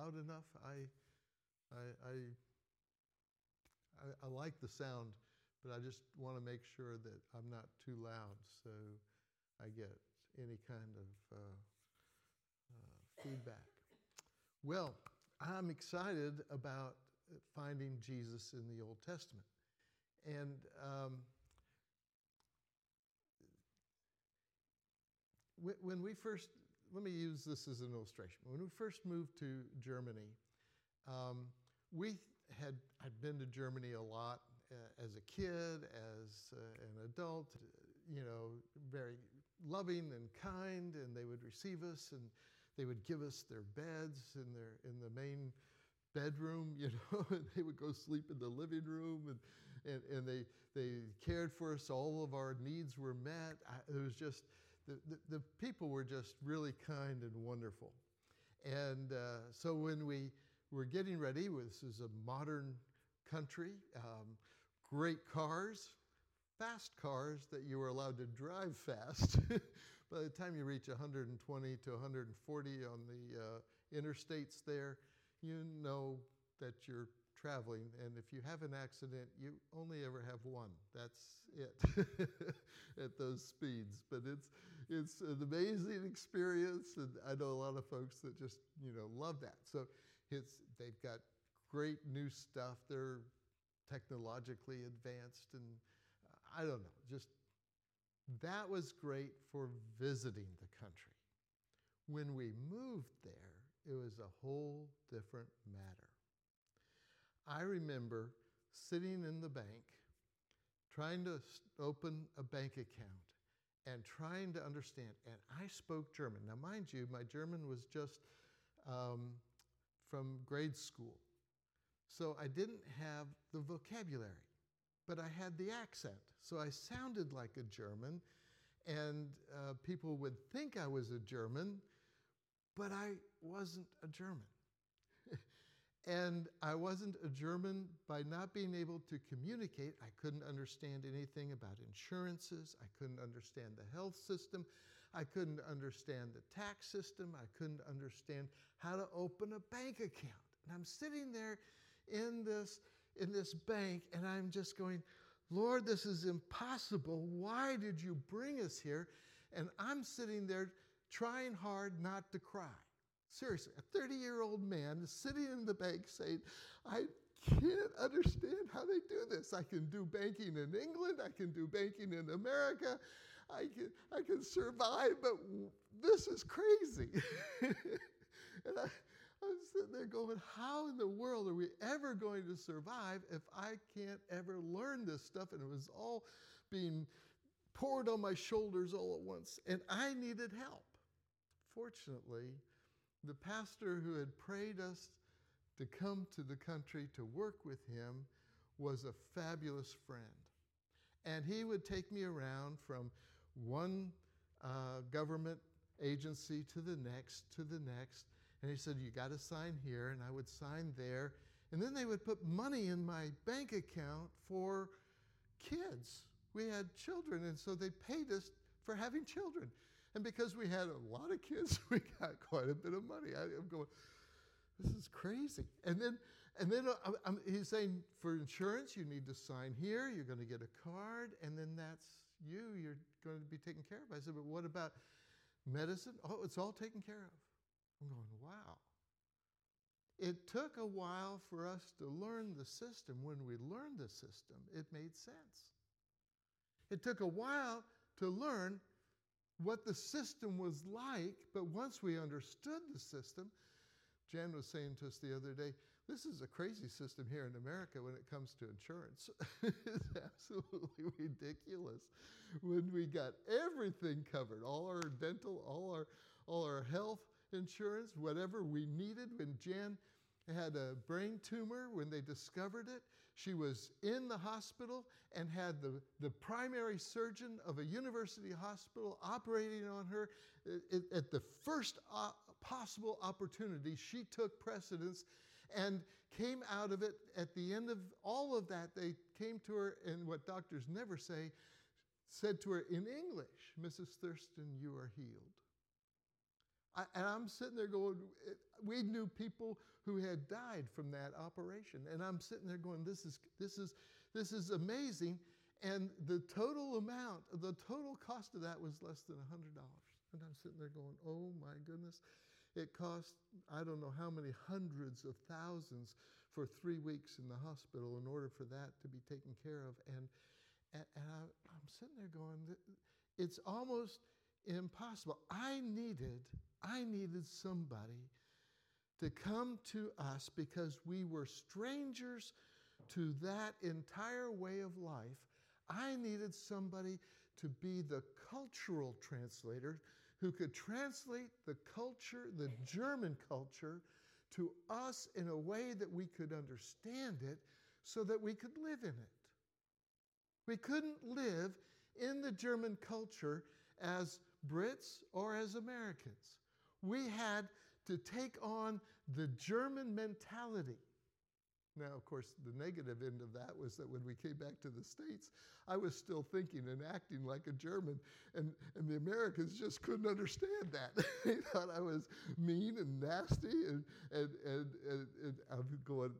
loud enough? I, I, I, I, like the sound, but I just want to make sure that I'm not too loud so I get any kind of uh, uh, feedback. Well, I'm excited about finding Jesus in the Old Testament. And um, when we first, let me use this as an illustration. When we first moved to Germany, um, we had I'd been to Germany a lot uh, as a kid, as uh, an adult, you know, very loving and kind, and they would receive us and they would give us their beds in their in the main bedroom, you know, and they would go sleep in the living room and and, and they they cared for us. All of our needs were met. I, it was just the, the, the, people were just really kind and wonderful. And uh, so when we were getting ready, this is a modern country, um, great cars, fast cars that you were allowed to drive fast. By the time you reach 120 to 140 on the uh, interstates there, you know that you're traveling. And if you have an accident, you only ever have one. That's it at those speeds. But it's, it's an amazing experience. And I know a lot of folks that just, you know, love that. So it's, they've got great new stuff. They're technologically advanced. And uh, I don't know, just that was great for visiting the country. When we moved there, it was a whole different matter. I remember sitting in the bank trying to open a bank account and trying to understand. And I spoke German. Now, mind you, my German was just um, from grade school. So I didn't have the vocabulary, but I had the accent. So I sounded like a German, and uh, people would think I was a German, but I wasn't a German. And I wasn't a German by not being able to communicate. I couldn't understand anything about insurances. I couldn't understand the health system. I couldn't understand the tax system. I couldn't understand how to open a bank account. And I'm sitting there in this, in this bank, and I'm just going, Lord, this is impossible. Why did you bring us here? And I'm sitting there trying hard not to cry. Seriously, a 30 year old man sitting in the bank saying, I can't understand how they do this. I can do banking in England, I can do banking in America, I can, I can survive, but this is crazy. and I, I'm sitting there going, How in the world are we ever going to survive if I can't ever learn this stuff? And it was all being poured on my shoulders all at once, and I needed help. Fortunately, the pastor who had prayed us to come to the country to work with him was a fabulous friend. And he would take me around from one uh, government agency to the next, to the next. And he said, You got to sign here. And I would sign there. And then they would put money in my bank account for kids. We had children, and so they paid us for having children. And because we had a lot of kids, we got quite a bit of money. I, am going, this is crazy. And then, and then uh, I'm, he's saying for insurance, you need to sign here. You're going to get a card, and then that's you. You're going to be taken care of. I said, but what about medicine? Oh, it's all taken care of. I'm going, wow. It took a while for us to learn the system. When we learned the system, it made sense. It took a while to learn what the system was like, but once we understood the system, Jan was saying to us the other day, this is a crazy system here in America when it comes to insurance. it's absolutely ridiculous. When we got everything covered, all our dental, all our all our health insurance, whatever we needed when Jan had a brain tumor when they discovered it. She was in the hospital and had the, the primary surgeon of a university hospital operating on her. It, at the first uh, possible opportunity, she took precedence and came out of it. At the end of all of that, they came to her, and what doctors never say, said to her in English, Mrs. Thurston, you are healed. I, and I'm sitting there going, eh, we knew people who had died from that operation. And I'm sitting there going, this is, this is, this is amazing. And the total amount, the total cost of that was less than $100. And I'm sitting there going, oh my goodness. It cost, I don't know how many hundreds of thousands for three weeks in the hospital in order for that to be taken care of. And, and, and I, I'm sitting there going, it's almost impossible. I needed, I needed somebody to come to us because we were strangers to that entire way of life. I needed somebody to be the cultural translator who could translate the culture, the German culture, to us in a way that we could understand it so that we could live in it. We couldn't live in the German culture as Brits or as Americans. We had to take on the German mentality. Now, of course, the negative end of that was that when we came back to the States, I was still thinking and acting like a German, and, and the Americans just couldn't understand that. they thought I was mean and nasty, and, and, and, and, and I'm going,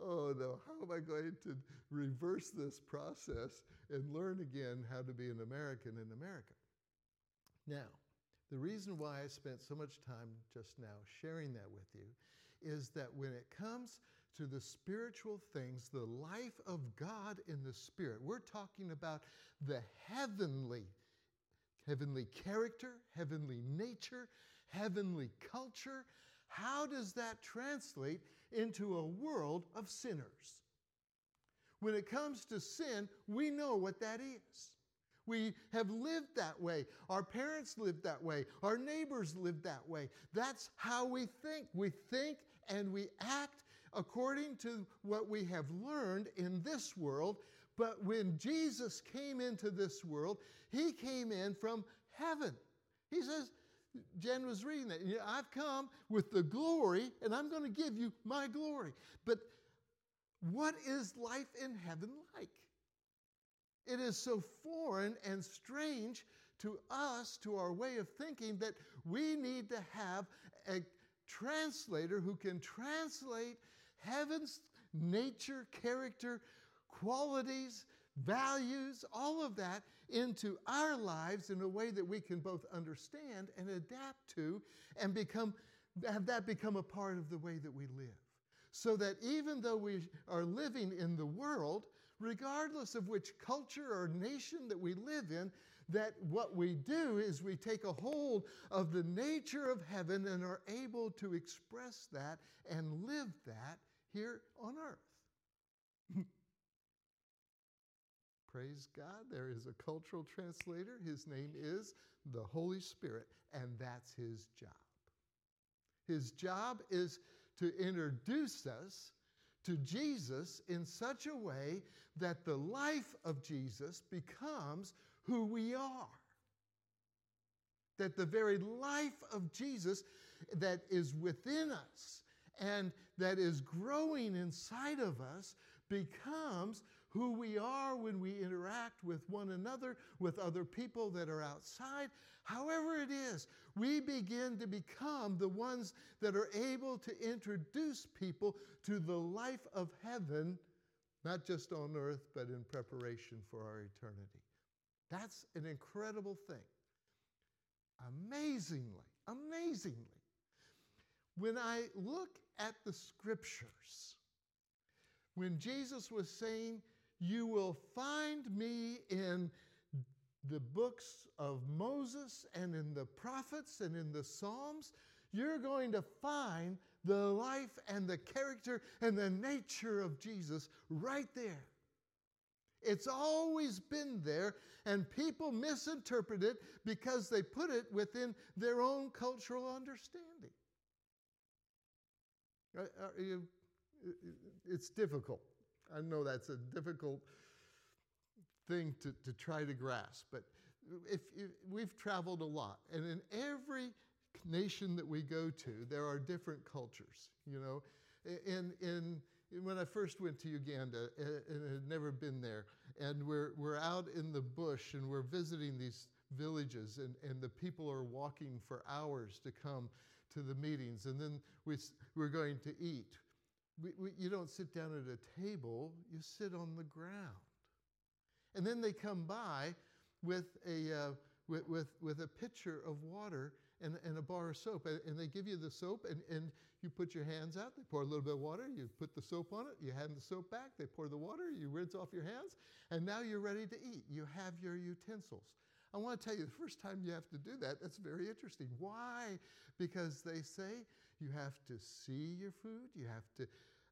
oh no, how am I going to reverse this process and learn again how to be an American in America? Now, the reason why I spent so much time just now sharing that with you is that when it comes to the spiritual things, the life of God in the Spirit, we're talking about the heavenly, heavenly character, heavenly nature, heavenly culture. How does that translate into a world of sinners? When it comes to sin, we know what that is. We have lived that way. Our parents lived that way. Our neighbors lived that way. That's how we think. We think and we act according to what we have learned in this world. But when Jesus came into this world, he came in from heaven. He says, Jen was reading that. I've come with the glory, and I'm going to give you my glory. But what is life in heaven like? It is so foreign and strange to us, to our way of thinking, that we need to have a translator who can translate heaven's nature, character, qualities, values, all of that into our lives in a way that we can both understand and adapt to and become have that become a part of the way that we live. So that even though we are living in the world, regardless of which culture or nation that we live in, that what we do is we take a hold of the nature of heaven and are able to express that and live that here on earth. Praise God, there is a cultural translator. His name is the Holy Spirit, and that's his job. His job is to introduce us to Jesus in such a way that the life of Jesus becomes who we are. That the very life of Jesus that is within us and that is growing inside of us becomes who we are when we interact with one another, with other people that are outside. However, it is, we begin to become the ones that are able to introduce people to the life of heaven, not just on earth, but in preparation for our eternity. That's an incredible thing. Amazingly, amazingly. When I look at the scriptures, when Jesus was saying, You will find me in the books of Moses and in the prophets and in the Psalms, you're going to find the life and the character and the nature of Jesus right there. It's always been there, and people misinterpret it because they put it within their own cultural understanding. Uh, uh, uh, it's difficult. I know that's a difficult thing to, to try to grasp, but if, if we've traveled a lot, and in every nation that we go to, there are different cultures. You know, in in when I first went to Uganda and had never been there, and we're we're out in the bush and we're visiting these villages, and, and the people are walking for hours to come to the meetings, and then we, we're going to eat. We, we, you don't sit down at a table, you sit on the ground. And then they come by with a, uh, with, with, with a pitcher of water and, and a bar of soap. And, and, they give you the soap, and, and you put your hands out. They pour a little bit of water. You put the soap on it. You hand the soap back. They pour the water. You rinse off your hands. And now you're ready to eat. You have your utensils. I want to tell you, the first time you have to do that, that's very interesting. Why? Because they say you have to see your food, you have to,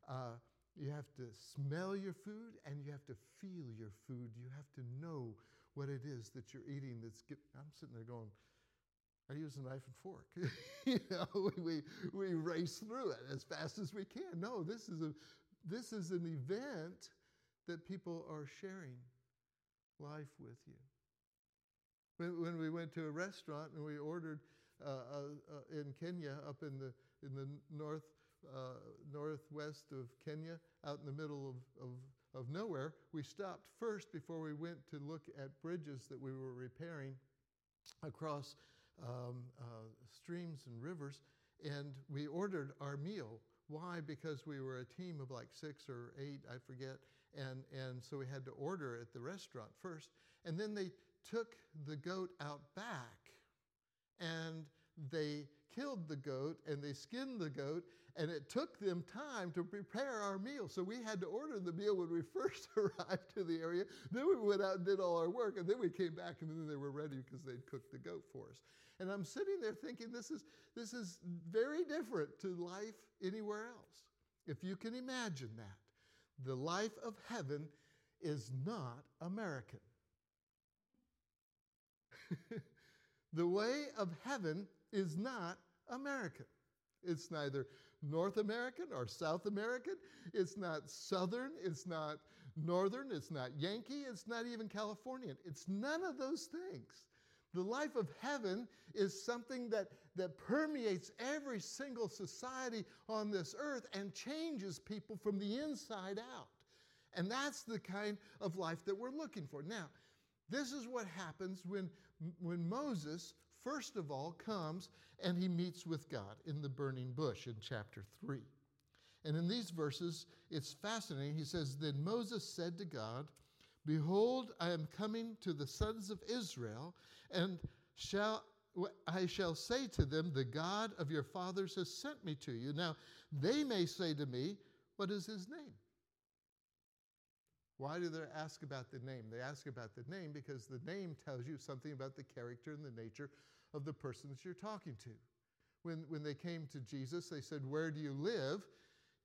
uh, you have to smell your food, and you have to feel your food. You have to know what it is that you're eating. That's. Get, I'm sitting there going, I use a knife and fork. you know, we, we race through it as fast as we can. No, this is, a, this is an event that people are sharing life with you. When, when we went to a restaurant and we ordered uh, uh, uh, in Kenya, up in the, in the north, uh, northwest of Kenya, out in the middle of, of, of nowhere, we stopped first before we went to look at bridges that we were repairing across um, uh, streams and rivers, and we ordered our meal. Why? Because we were a team of like six or eight, I forget, and, and so we had to order at the restaurant first. And then they took the goat out back and they killed the goat and they skinned the goat and it took them time to prepare our meal. So we had to order the meal when we first arrived to the area. Then we went out and did all our work, and then we came back and then they were ready because they'd cooked the goat for us. And I'm sitting there thinking this is this is very different to life anywhere else. If you can imagine that. The life of heaven is not American. the way of heaven is not American. It's neither North American or South American. It's not Southern. It's not Northern. It's not Yankee. It's not even Californian. It's none of those things. The life of heaven is something that, that permeates every single society on this earth and changes people from the inside out. And that's the kind of life that we're looking for. Now, this is what happens when, when Moses, first of all, comes and he meets with God in the burning bush in chapter 3. And in these verses, it's fascinating. He says, Then Moses said to God, Behold, I am coming to the sons of Israel, and shall I shall say to them, The God of your fathers has sent me to you. Now, they may say to me, What is his name? Why do they ask about the name? They ask about the name because the name tells you something about the character and the nature of the person that you're talking to. When, when they came to Jesus, they said, Where do you live?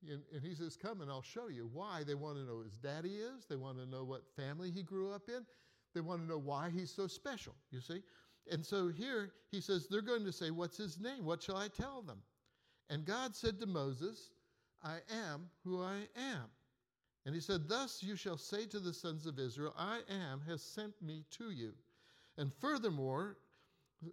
And, and he says, Come and I'll show you. Why? They want to know his daddy is, they want to know what family he grew up in, they want to know why he's so special, you see? And so here he says, They're going to say, What's his name? What shall I tell them? And God said to Moses, I am who I am. And he said, Thus you shall say to the sons of Israel, I am has sent me to you. And furthermore,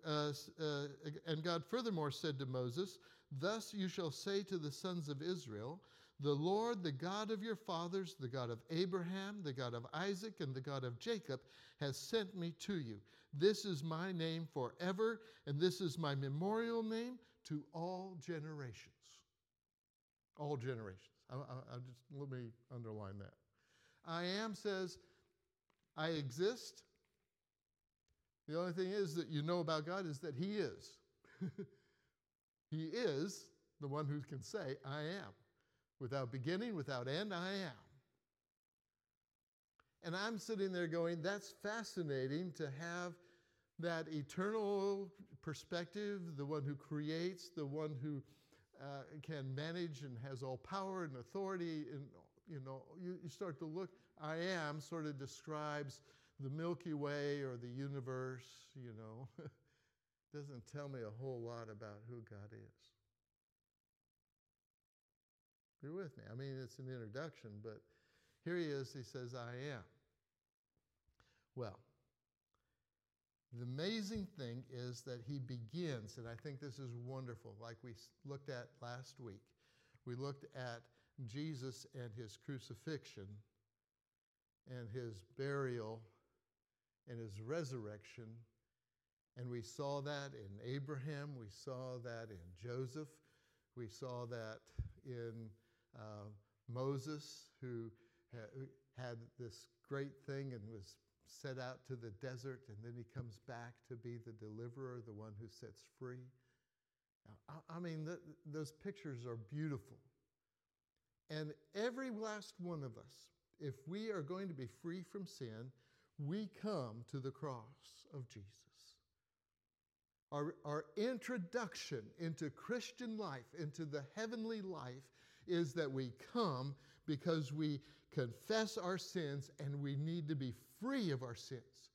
uh, uh, and God furthermore said to Moses, Thus you shall say to the sons of Israel, The Lord, the God of your fathers, the God of Abraham, the God of Isaac, and the God of Jacob, has sent me to you. This is my name forever, and this is my memorial name to all generations. All generations. I, I, I just let me underline that. I am says, I exist. The only thing is that you know about God is that He is. he is the one who can say, I am. Without beginning, without end, I am. And I'm sitting there going, that's fascinating to have that eternal perspective, the one who creates, the one who uh, can manage and has all power and authority. And, you know, you, you start to look, I am sort of describes the Milky Way or the universe, you know. Doesn't tell me a whole lot about who God is. You're with me. I mean, it's an introduction, but here he is. He says, I am. Well, the amazing thing is that he begins, and I think this is wonderful, like we looked at last week. We looked at Jesus and his crucifixion and his burial and his resurrection And we saw that in Abraham, we saw that in Joseph, we saw that in uh, Moses, who ha- had this great thing and was set out to the desert, and then he comes back to be the deliverer, the one who sets free. I, I mean, those pictures are beautiful. And every last one of us, if we are going to be free from sin, we come to the cross of Jesus. Our, our introduction into Christian life, into the heavenly life, is that we come because we confess our sins and we need to be free of our sins.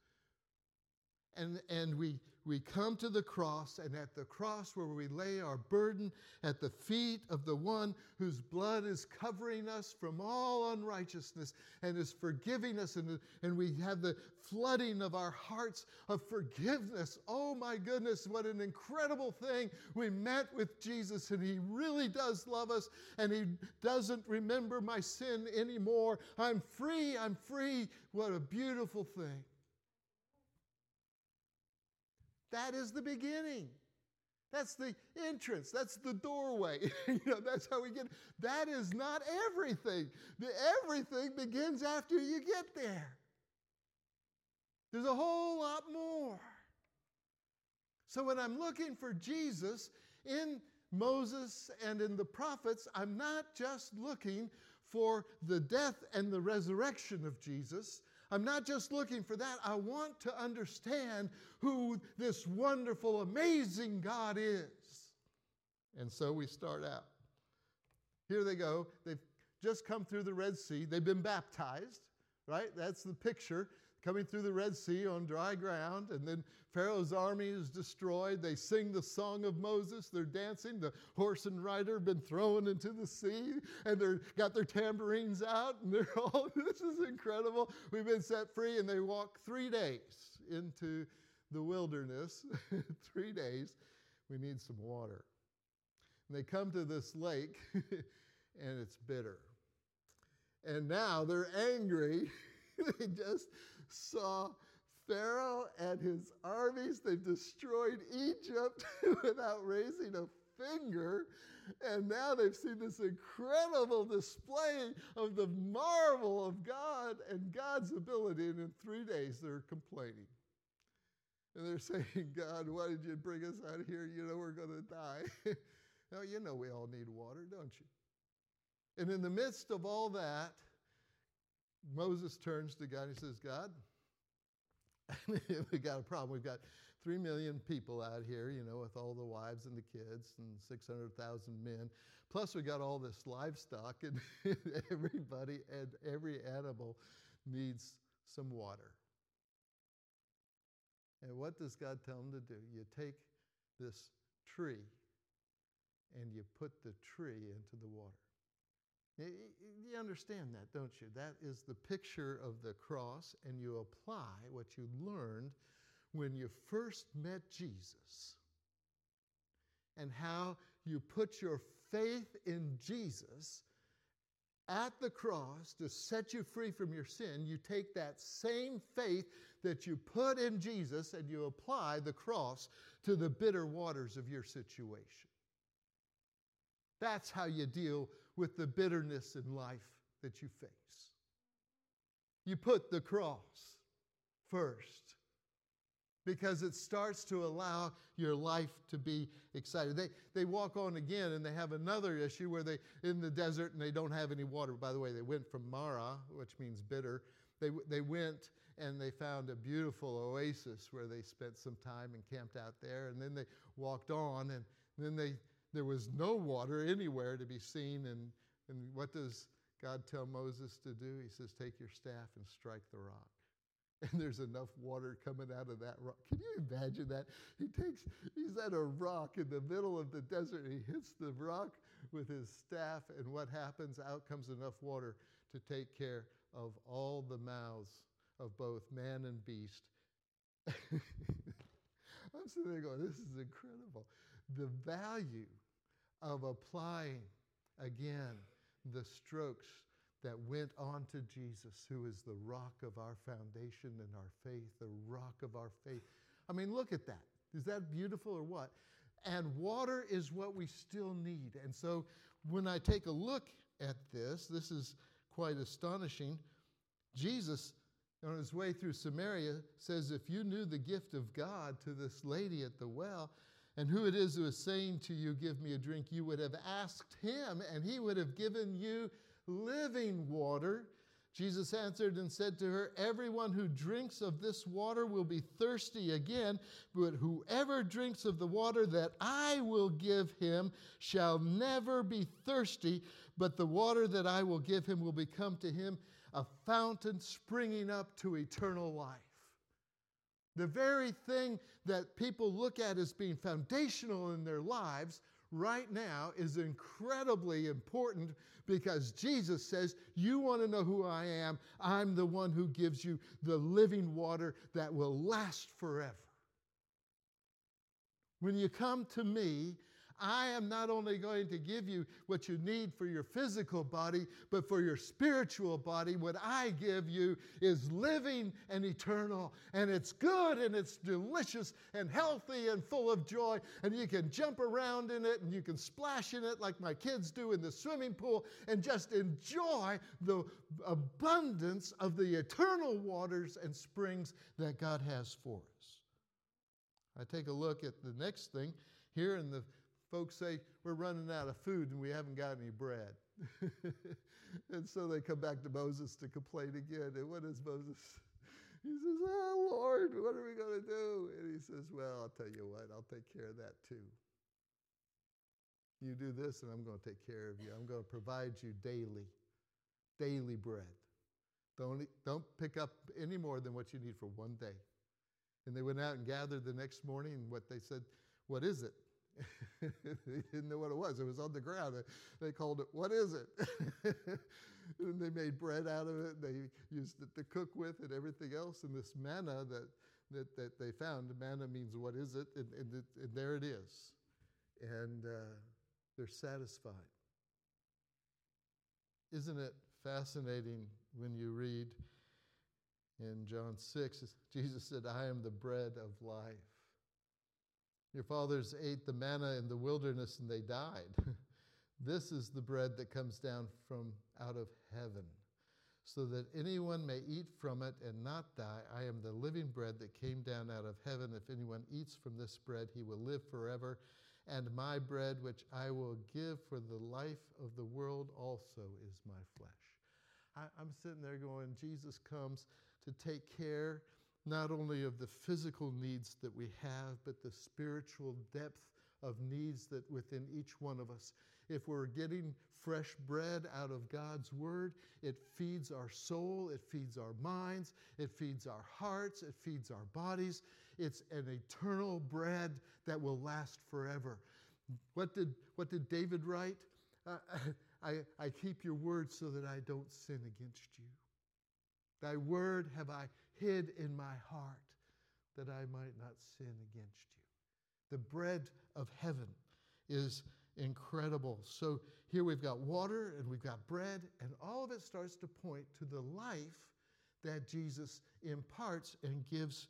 And, and we, we come to the cross, and at the cross where we lay our burden at the feet of the one whose blood is covering us from all unrighteousness and is forgiving us, and, and we have the flooding of our hearts of forgiveness. Oh my goodness, what an incredible thing. We met with Jesus, and He really does love us, and He doesn't remember my sin anymore. I'm free, I'm free. What a beautiful thing. That is the beginning. That's the entrance. That's the doorway. you know, that's how we get. That is not everything. The everything begins after you get there. There's a whole lot more. So when I'm looking for Jesus in Moses and in the prophets, I'm not just looking for the death and the resurrection of Jesus. I'm not just looking for that. I want to understand who this wonderful, amazing God is. And so we start out. Here they go. They've just come through the Red Sea. They've been baptized, right? That's the picture coming through the Red Sea on dry ground, and then Pharaoh's army is destroyed. They sing the song of Moses. They're dancing. The horse and rider have been thrown into the sea, and they've got their tambourines out, and they're all, this is incredible. We've been set free, and they walk three days into the wilderness. three days. We need some water. And they come to this lake, and it's bitter. And now they're angry. they just saw Pharaoh and his armies. They've destroyed Egypt without raising a finger. And now they've seen this incredible display of the marvel of God and God's ability. And in three days, they're complaining. And they're saying, God, why did you bring us out here? You know, we're going to die. now, you know, we all need water, don't you? And in the midst of all that, Moses turns to God and he says, God, we got a problem. We've got three million people out here, you know, with all the wives and the kids and 600,000 men. Plus, we've got all this livestock, and everybody and every animal needs some water. And what does God tell them to do? You take this tree and you put the tree into the water. You understand that, don't you? That is the picture of the cross, and you apply what you learned when you first met Jesus and how you put your faith in Jesus at the cross to set you free from your sin. You take that same faith that you put in Jesus and you apply the cross to the bitter waters of your situation. That's how you deal with the bitterness in life that you face. You put the cross first because it starts to allow your life to be excited. They, they walk on again and they have another issue where they in the desert and they don't have any water. By the way, they went from Marah, which means bitter. They, they went and they found a beautiful oasis where they spent some time and camped out there. And then they walked on and then they there was no water anywhere to be seen. And, and what does God tell Moses to do? He says, Take your staff and strike the rock. And there's enough water coming out of that rock. Can you imagine that? He takes, he's at a rock in the middle of the desert. He hits the rock with his staff, and what happens? Out comes enough water to take care of all the mouths of both man and beast. I'm sitting there going, this is incredible. The value of applying again the strokes that went on to Jesus, who is the rock of our foundation and our faith, the rock of our faith. I mean, look at that. Is that beautiful or what? And water is what we still need. And so when I take a look at this, this is quite astonishing. Jesus, on his way through Samaria, says, If you knew the gift of God to this lady at the well, and who it is who is saying to you, Give me a drink, you would have asked him, and he would have given you living water. Jesus answered and said to her, Everyone who drinks of this water will be thirsty again, but whoever drinks of the water that I will give him shall never be thirsty, but the water that I will give him will become to him a fountain springing up to eternal life. The very thing that people look at as being foundational in their lives right now is incredibly important because Jesus says, You want to know who I am? I'm the one who gives you the living water that will last forever. When you come to me, I am not only going to give you what you need for your physical body, but for your spiritual body. What I give you is living and eternal, and it's good and it's delicious and healthy and full of joy. And you can jump around in it and you can splash in it like my kids do in the swimming pool and just enjoy the abundance of the eternal waters and springs that God has for us. I take a look at the next thing here in the folks say, We're running out of food and we haven't got any bread. and so they come back to Moses to complain again. And what does Moses? He says, Oh, Lord, what are we going to do? And he says, Well, I'll tell you what, I'll take care of that too. You do this, and I'm going to take care of you. I'm going to provide you daily, daily bread. Don't, don't pick up any more than what you need for one day. And they went out and gathered the next morning, and what they said, What is it? They didn't know what it was. It was on the ground. They called it, What is it? and they made bread out of it. They used it to cook with and everything else. And this manna that, that, that they found, manna means what is it? And, and, it, and there it is. And uh, they're satisfied. Isn't it fascinating when you read in John 6, Jesus said, I am the bread of life. Your fathers ate the manna in the wilderness and they died. this is the bread that comes down from out of heaven, so that anyone may eat from it and not die. I am the living bread that came down out of heaven. If anyone eats from this bread, he will live forever. And my bread, which I will give for the life of the world, also is my flesh. I, am sitting there going, Jesus comes to take care not only of the physical needs that we have, but the spiritual depth of needs that within each one of us. If we're getting fresh bread out of God's Word, it feeds our soul, it feeds our minds, it feeds our hearts, it feeds our bodies. It's an eternal bread that will last forever. What did, what did David write? Uh, I, I keep your word so that I don't sin against you. Thy word have I hid in my heart that I might not sin against you. The bread of heaven is incredible. So here we've got water and we've got bread, and all of it starts to point to the life that Jesus imparts and gives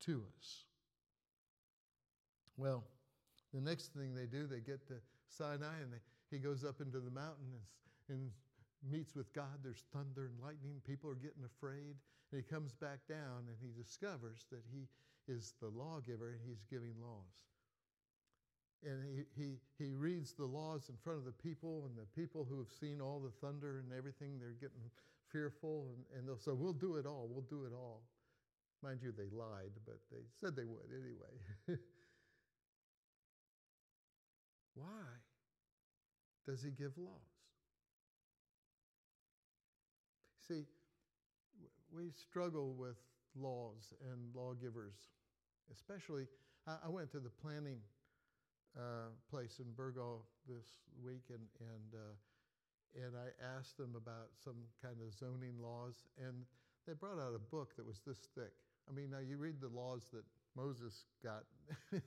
to us. Well, the next thing they do, they get to Sinai and they, he goes up into the mountain and, and meets with God. There's thunder and lightning. People are getting afraid. And he comes back down and he discovers that he is the lawgiver and he's giving laws. And he, he, he reads the laws in front of the people, and the people who have seen all the thunder and everything, they're getting fearful. And, and they'll say, We'll do it all. We'll do it all. Mind you, they lied, but they said they would anyway. Why does he give laws? See, we struggle with laws and lawgivers, especially. I, I went to the planning uh, place in Burgaw this week, and and uh, and I asked them about some kind of zoning laws, and they brought out a book that was this thick. I mean, now you read the laws that Moses got.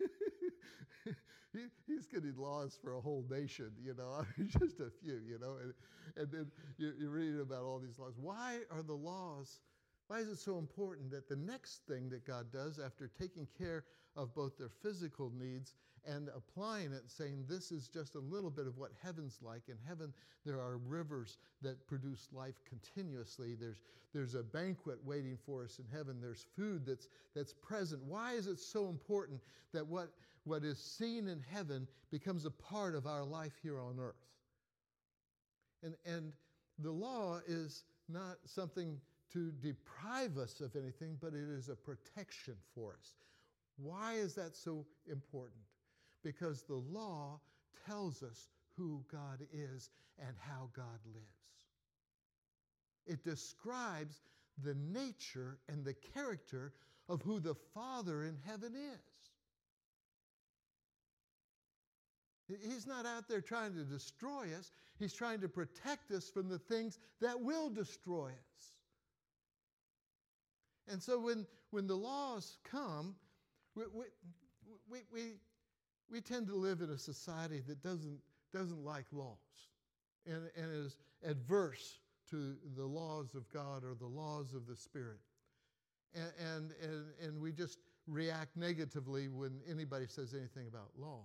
he, he's getting laws for a whole nation, you know, just a few, you know. And, and then you, you're reading about all these laws. Why are the laws Why is it so important that the next thing that God does after taking care of both their physical needs and applying it, saying this is just a little bit of what heaven's like. In heaven, there are rivers that produce life continuously. There's, there's a banquet waiting for us in heaven. There's food that's, that's present. Why is it so important that what, what is seen in heaven becomes a part of our life here on earth? And, and the law is not something to deprive us of anything, but it is a protection for us. Why is that so important? Because the law tells us who God is and how God lives. It describes the nature and the character of who the Father in heaven is. He's not out there trying to destroy us. He's trying to protect us from the things that will destroy us. And so when, when the laws come, we, we, we, we, tend to live in a society that doesn't, doesn't like laws and, and is adverse to the laws of God or the laws of the Spirit. And, and, and, and we just react negatively when anybody says anything about law.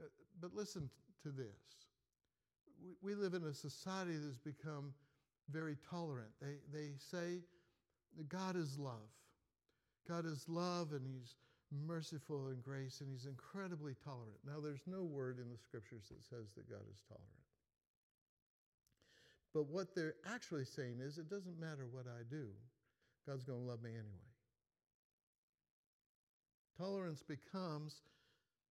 Uh, but listen to this. We, we live in a society that's become very tolerant. They, they say God is love. God is love and He's merciful and grace and He's incredibly tolerant. Now, there's no word in the scriptures that says that God is tolerant. But what they're actually saying is it doesn't matter what I do, God's going to love me anyway. Tolerance becomes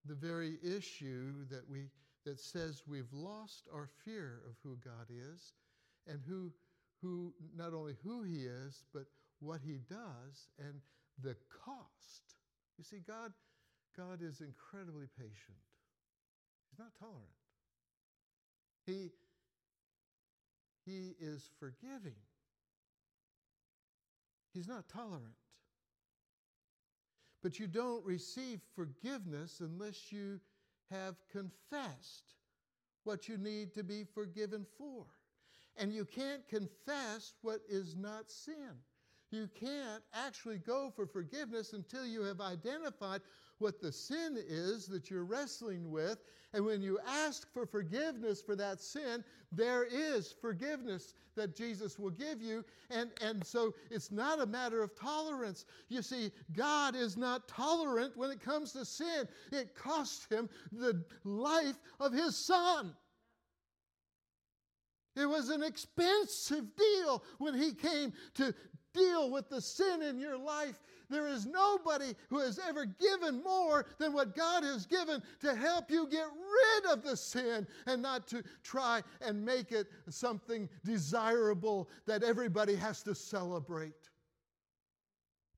the very issue that, we, that says we've lost our fear of who God is and who, who, not only who He is, but what he does and the cost. You see, God, God is incredibly patient. He's not tolerant. He, he is forgiving. He's not tolerant. But you don't receive forgiveness unless you have confessed what you need to be forgiven for. And you can't confess what is not sin. You can't actually go for forgiveness until you have identified what the sin is that you're wrestling with. And when you ask for forgiveness for that sin, there is forgiveness that Jesus will give you. And, and so it's not a matter of tolerance. You see, God is not tolerant when it comes to sin, it cost him the life of his son. It was an expensive deal when he came to deal with the sin in your life. There is nobody who has ever given more than what God has given to help you get rid of the sin and not to try and make it something desirable that everybody has to celebrate.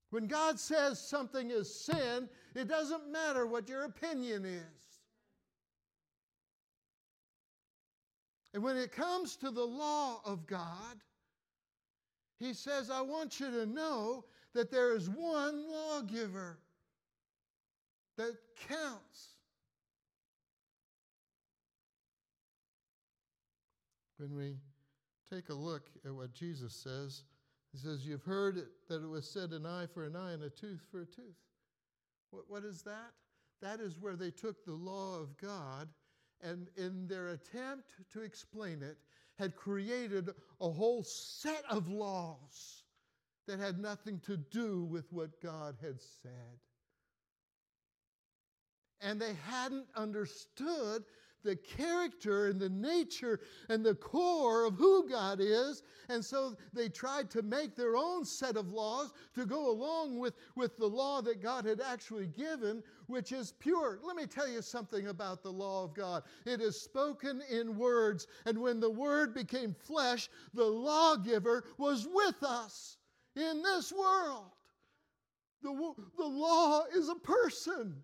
When God says something is sin, it doesn't matter what your opinion is. And when it comes to the law of God, he says, I want you to know that there is one lawgiver that counts. When we take a look at what Jesus says, he says, You've heard that it was said, an eye for an eye and a tooth for a tooth. What, what is that? That is where they took the law of God and, in their attempt to explain it, had created a whole set of laws that had nothing to do with what God had said. And they hadn't understood the character and the nature and the core of who God is. And so they tried to make their own set of laws to go along with, with the law that God had actually given, which is pure. Let me tell you something about the law of God it is spoken in words. And when the word became flesh, the lawgiver was with us in this world. The, the law is a person.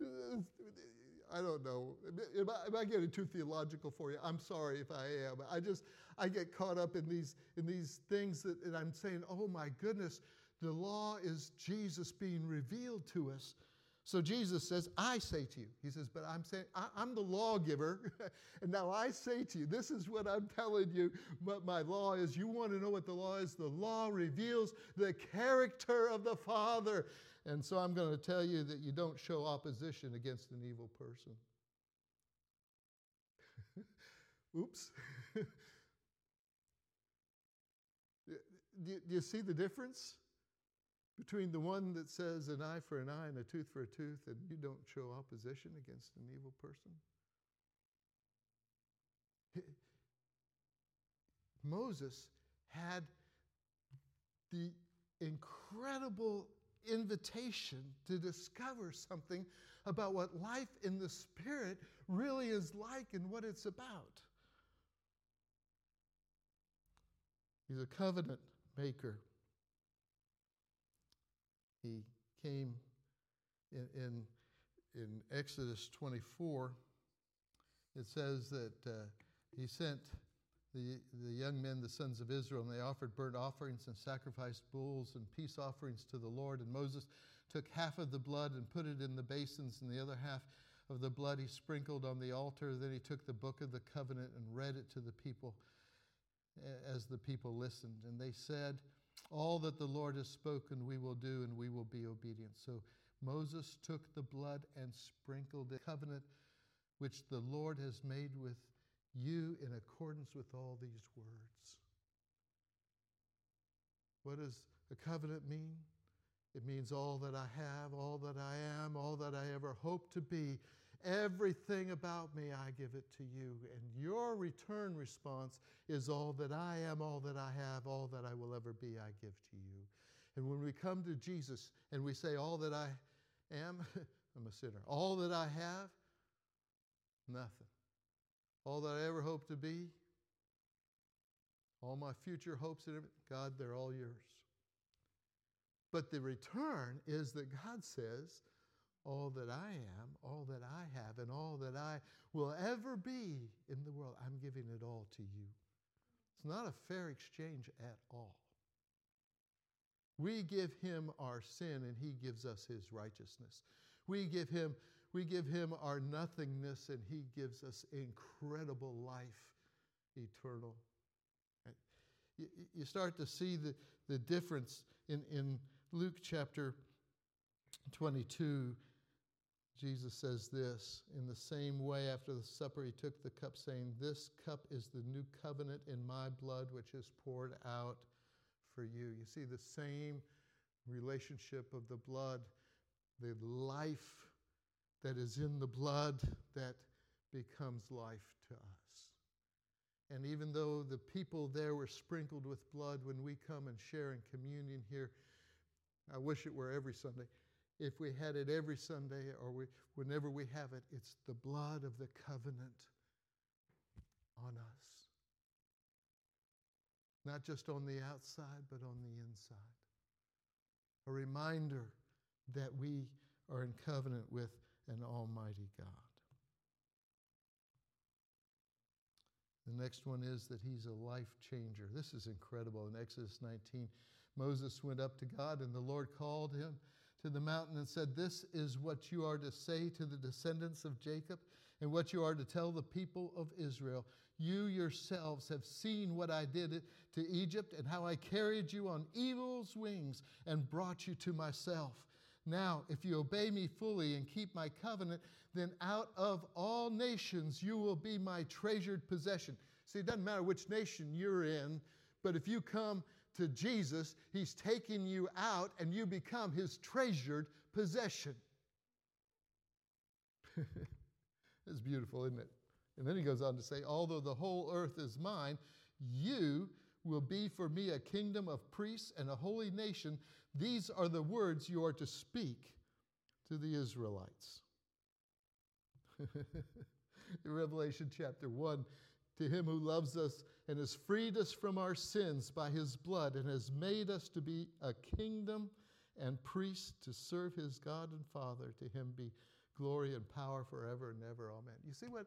I don't know. Am I, am I, getting too theological for you? I'm sorry if I am. I just I get caught up in these in these things that and I'm saying, oh my goodness, the law is Jesus being revealed to us. So Jesus says, I say to you. He says, but I'm saying, I, am the lawgiver. and now I say to you, this is what I'm telling you what my law is. You want to know what the law is? The law reveals the character of the Father. And so I'm going to tell you that you don't show opposition against an evil person. Oops. do, you see the difference? between the one that says an eye for an eye and a tooth for a tooth, and you don't show opposition against an evil person? Moses had the incredible invitation to discover something about what life in the Spirit really is like and what it's about. He's a covenant maker. He came in, in, in Exodus 24. It says that uh, he sent the, the young men, the sons of Israel, and they offered burnt offerings and sacrificed bulls and peace offerings to the Lord. And Moses took half of the blood and put it in the basins, and the other half of the blood he sprinkled on the altar. Then he took the book of the covenant and read it to the people as the people listened. And they said, all that the Lord has spoken, we will do, and we will be obedient. So Moses took the blood and sprinkled the covenant which the Lord has made with you in accordance with all these words. What does a covenant mean? It means all that I have, all that I am, all that I ever hope to be. Everything about me, I give it to you. And your return response is all that I am, all that I have, all that I will ever be, I give to you. And when we come to Jesus and we say, All that I am, I'm a sinner. All that I have, nothing. All that I ever hope to be, all my future hopes and God, they're all yours. But the return is that God says, all that I am, all that I have, and all that I will ever be in the world, I'm giving it all to you. It's not a fair exchange at all. We give him our sin and he gives us his righteousness. We give him we give him our nothingness and he gives us incredible life eternal. You start to see the, the difference in, in Luke chapter 22 Jesus says this In the same way, after the supper, he took the cup, saying, This cup is the new covenant in my blood, which is poured out for you. You see the same relationship of the blood, the life that is in the blood that becomes life to us. And even though the people there were sprinkled with blood when we come and share in communion here, I wish it were every Sunday if we had it every Sunday or we, whenever we have it, it's the blood of the covenant on us. Not just on the outside, but on the inside. A reminder that we are in covenant with an almighty God. The next one is that he's a life changer. This is incredible. In Exodus 19, Moses went up to God, and the Lord called him to the mountain and said, This is what you are to say to the descendants of Jacob, and what you are to tell the people of Israel. You yourselves have seen what I did to Egypt, and how I carried you on eagle's wings and brought you to myself. Now, if you obey me fully and keep my covenant, then out of all nations you will be my treasured possession. See, it doesn't matter which nation you're in, but if you come to Jesus, He's taking you out and you become His treasured possession. it's beautiful, isn't it? And then he goes on to say, Although the whole earth is mine, you will be for me a kingdom of priests and a holy nation. These are the words you are to speak to the Israelites. In Revelation chapter 1, to him who loves us and has freed us from our sins by his blood and has made us to be a kingdom and priests to serve his God and Father. To him be glory and power forever and ever. Amen. You see what,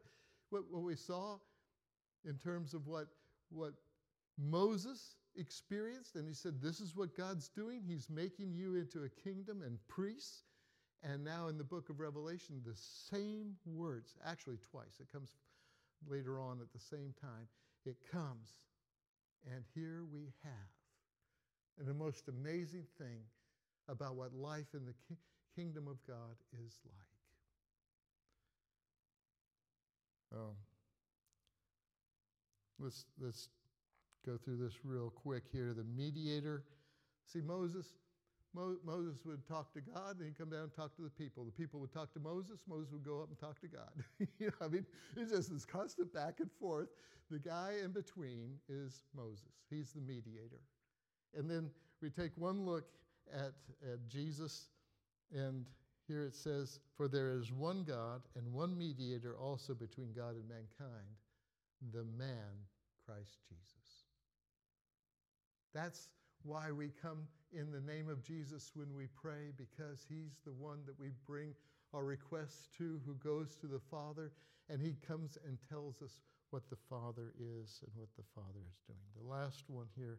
what, what we saw in terms of what, what Moses experienced? And he said, This is what God's doing. He's making you into a kingdom and priests. And now in the book of Revelation, the same words, actually twice, it comes later on at the same time, it comes. And here we have. And the most amazing thing about what life in the ki- kingdom of God is like. Um, let's, let's go through this real quick here. The mediator. See, Moses, Mo- Moses would talk to God, and he'd come down and talk to the people. The people would talk to Moses. Moses would go up and talk to God. you know, I mean, it's just this constant back and forth. The guy in between is Moses. He's the mediator. And then we take one look at, at Jesus, and here it says, For there is one God and one mediator also between God and mankind, the man, Christ Jesus. That's why we come in the name of Jesus when we pray, because He's the one that we bring our requests to, who goes to the Father, and He comes and tells us what the Father is and what the Father is doing. The last one here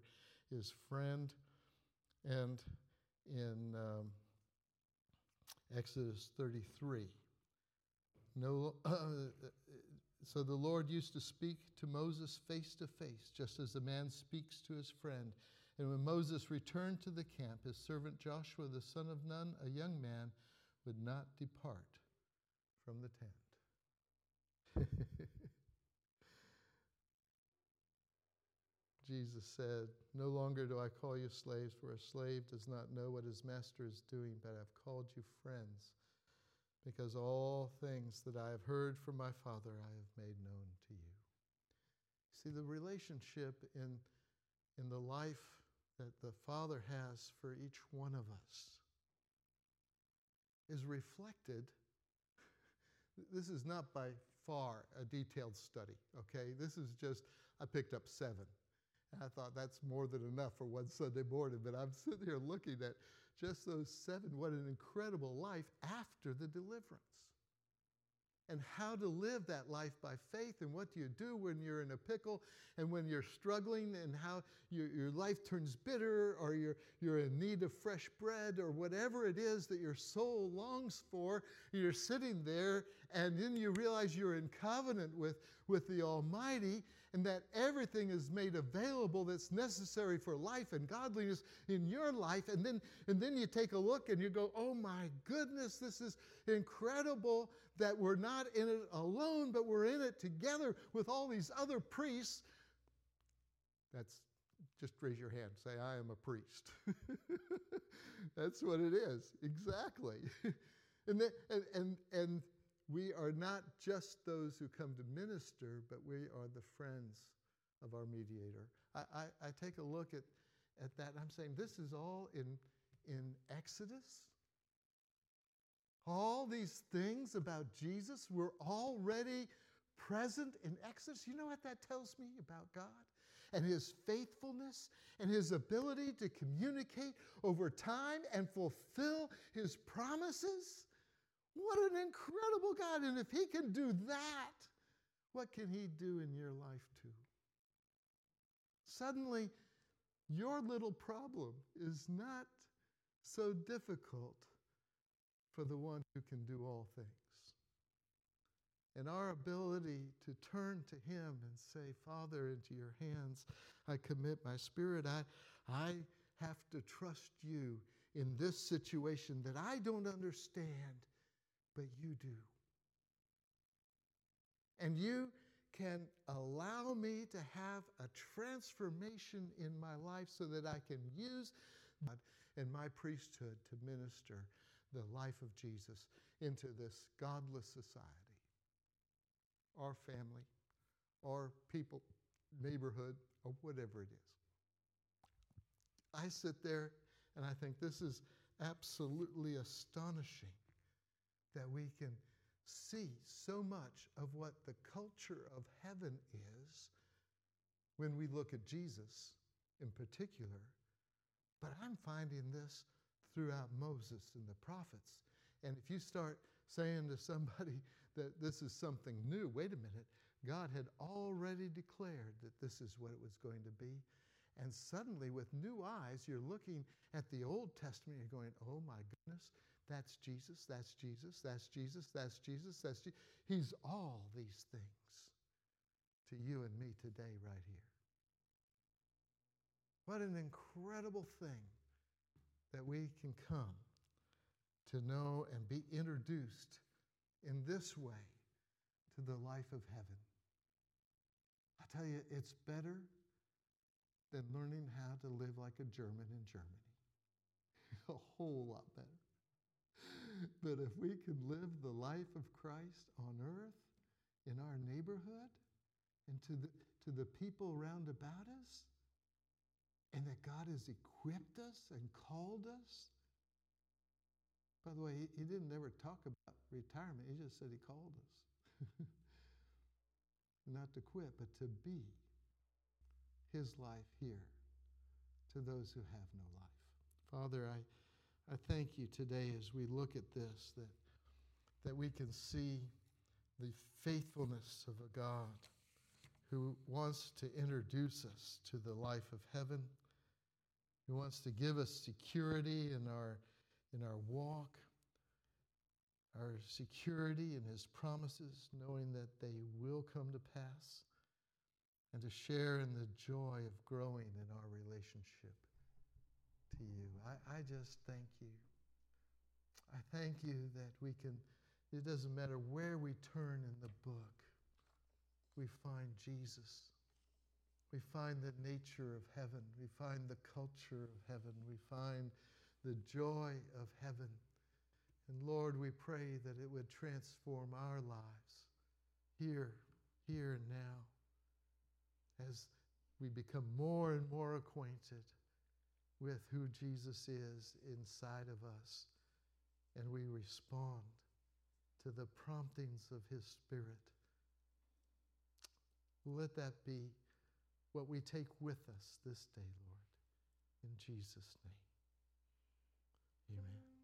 is friend, and in um, Exodus 33. No, uh, so the Lord used to speak to Moses face to face, just as a man speaks to his friend. And when Moses returned to the camp, his servant Joshua, the son of Nun, a young man, would not depart from the tent. Jesus said, No longer do I call you slaves, for a slave does not know what his master is doing, but I've called you friends, because all things that I have heard from my Father I have made known to you. See, the relationship in, in the life that the Father has for each one of us is reflected. This is not by far a detailed study, okay? This is just, I picked up seven. And I thought that's more than enough for one Sunday morning, but I'm sitting here looking at just those seven. What an incredible life after the deliverance and how to live that life by faith and what do you do when you're in a pickle and when you're struggling and how your, your life turns bitter or you're, you're in need of fresh bread or whatever it is that your soul longs for you're sitting there and then you realize you're in covenant with, with the almighty and that everything is made available that's necessary for life and godliness in your life. And then and then you take a look and you go oh my goodness this is incredible that we're not in it alone but we're in it together with all these other priests. That's just raise your hand. Say i am a priest. That's what it is. Exactly. And, the, and, and, and we are not just those who come to minister, but we are the friends of our mediator. I, I, I, take a look at, at that I'm saying this is all in, in Exodus. All these things about Jesus were already present in Exodus. You know what that tells me about God? And his faithfulness and his ability to communicate over time and fulfill his promises. What an incredible God. And if He can do that, what can He do in your life too? Suddenly, your little problem is not so difficult for the one who can do all things. And our ability to turn to Him and say, Father, into your hands I commit my spirit. I, I have to trust you in this situation that I don't understand but you do. And you can allow me to have a transformation in my life so that I can use God and my priesthood to minister the life of Jesus into this godless society, our family, our people, neighborhood, or whatever it is. I sit there and I think this is absolutely astonishing that we can see so much of what the culture of heaven is when we look at Jesus in particular. But I'm finding this throughout Moses and the prophets. And if you start saying to somebody that this is something new, wait a minute, God had already declared that this is what it was going to be. And suddenly, with new eyes, you're looking at the Old Testament, you're going, oh my goodness, That's Jesus, that's Jesus, that's Jesus, that's Jesus, that's Jesus. He's all these things to you and me today, right here. What an incredible thing that we can come to know and be introduced in this way to the life of heaven. I tell you, it's better than learning how to live like a German in Germany. a whole lot better. But if we can live the life of Christ on earth, in our neighborhood, and to the, to the people round about us, and that God has equipped us and called us. By the way, he, he didn't ever talk about retirement, he just said he called us. Not to quit, but to be his life here to those who have no life. Father, I, I thank you today as we look at this that, that we can see the faithfulness of a God who wants to introduce us to the life of heaven. Who wants to give us security in our, in our walk, our security in His promises, knowing that they will come to pass, and to share in the joy of growing in our relationship to you. I, I just thank you. I thank you that we can, it doesn't matter where we turn in the book, we find Jesus we find the nature of heaven. We find the culture of heaven. We find the joy of heaven. And Lord, we pray that it would transform our lives here, here and now, as we become more and more acquainted with who Jesus is inside of us, and we respond to the promptings of His Spirit. Let that be what we take with us this day, Lord. In Jesus' name. Amen.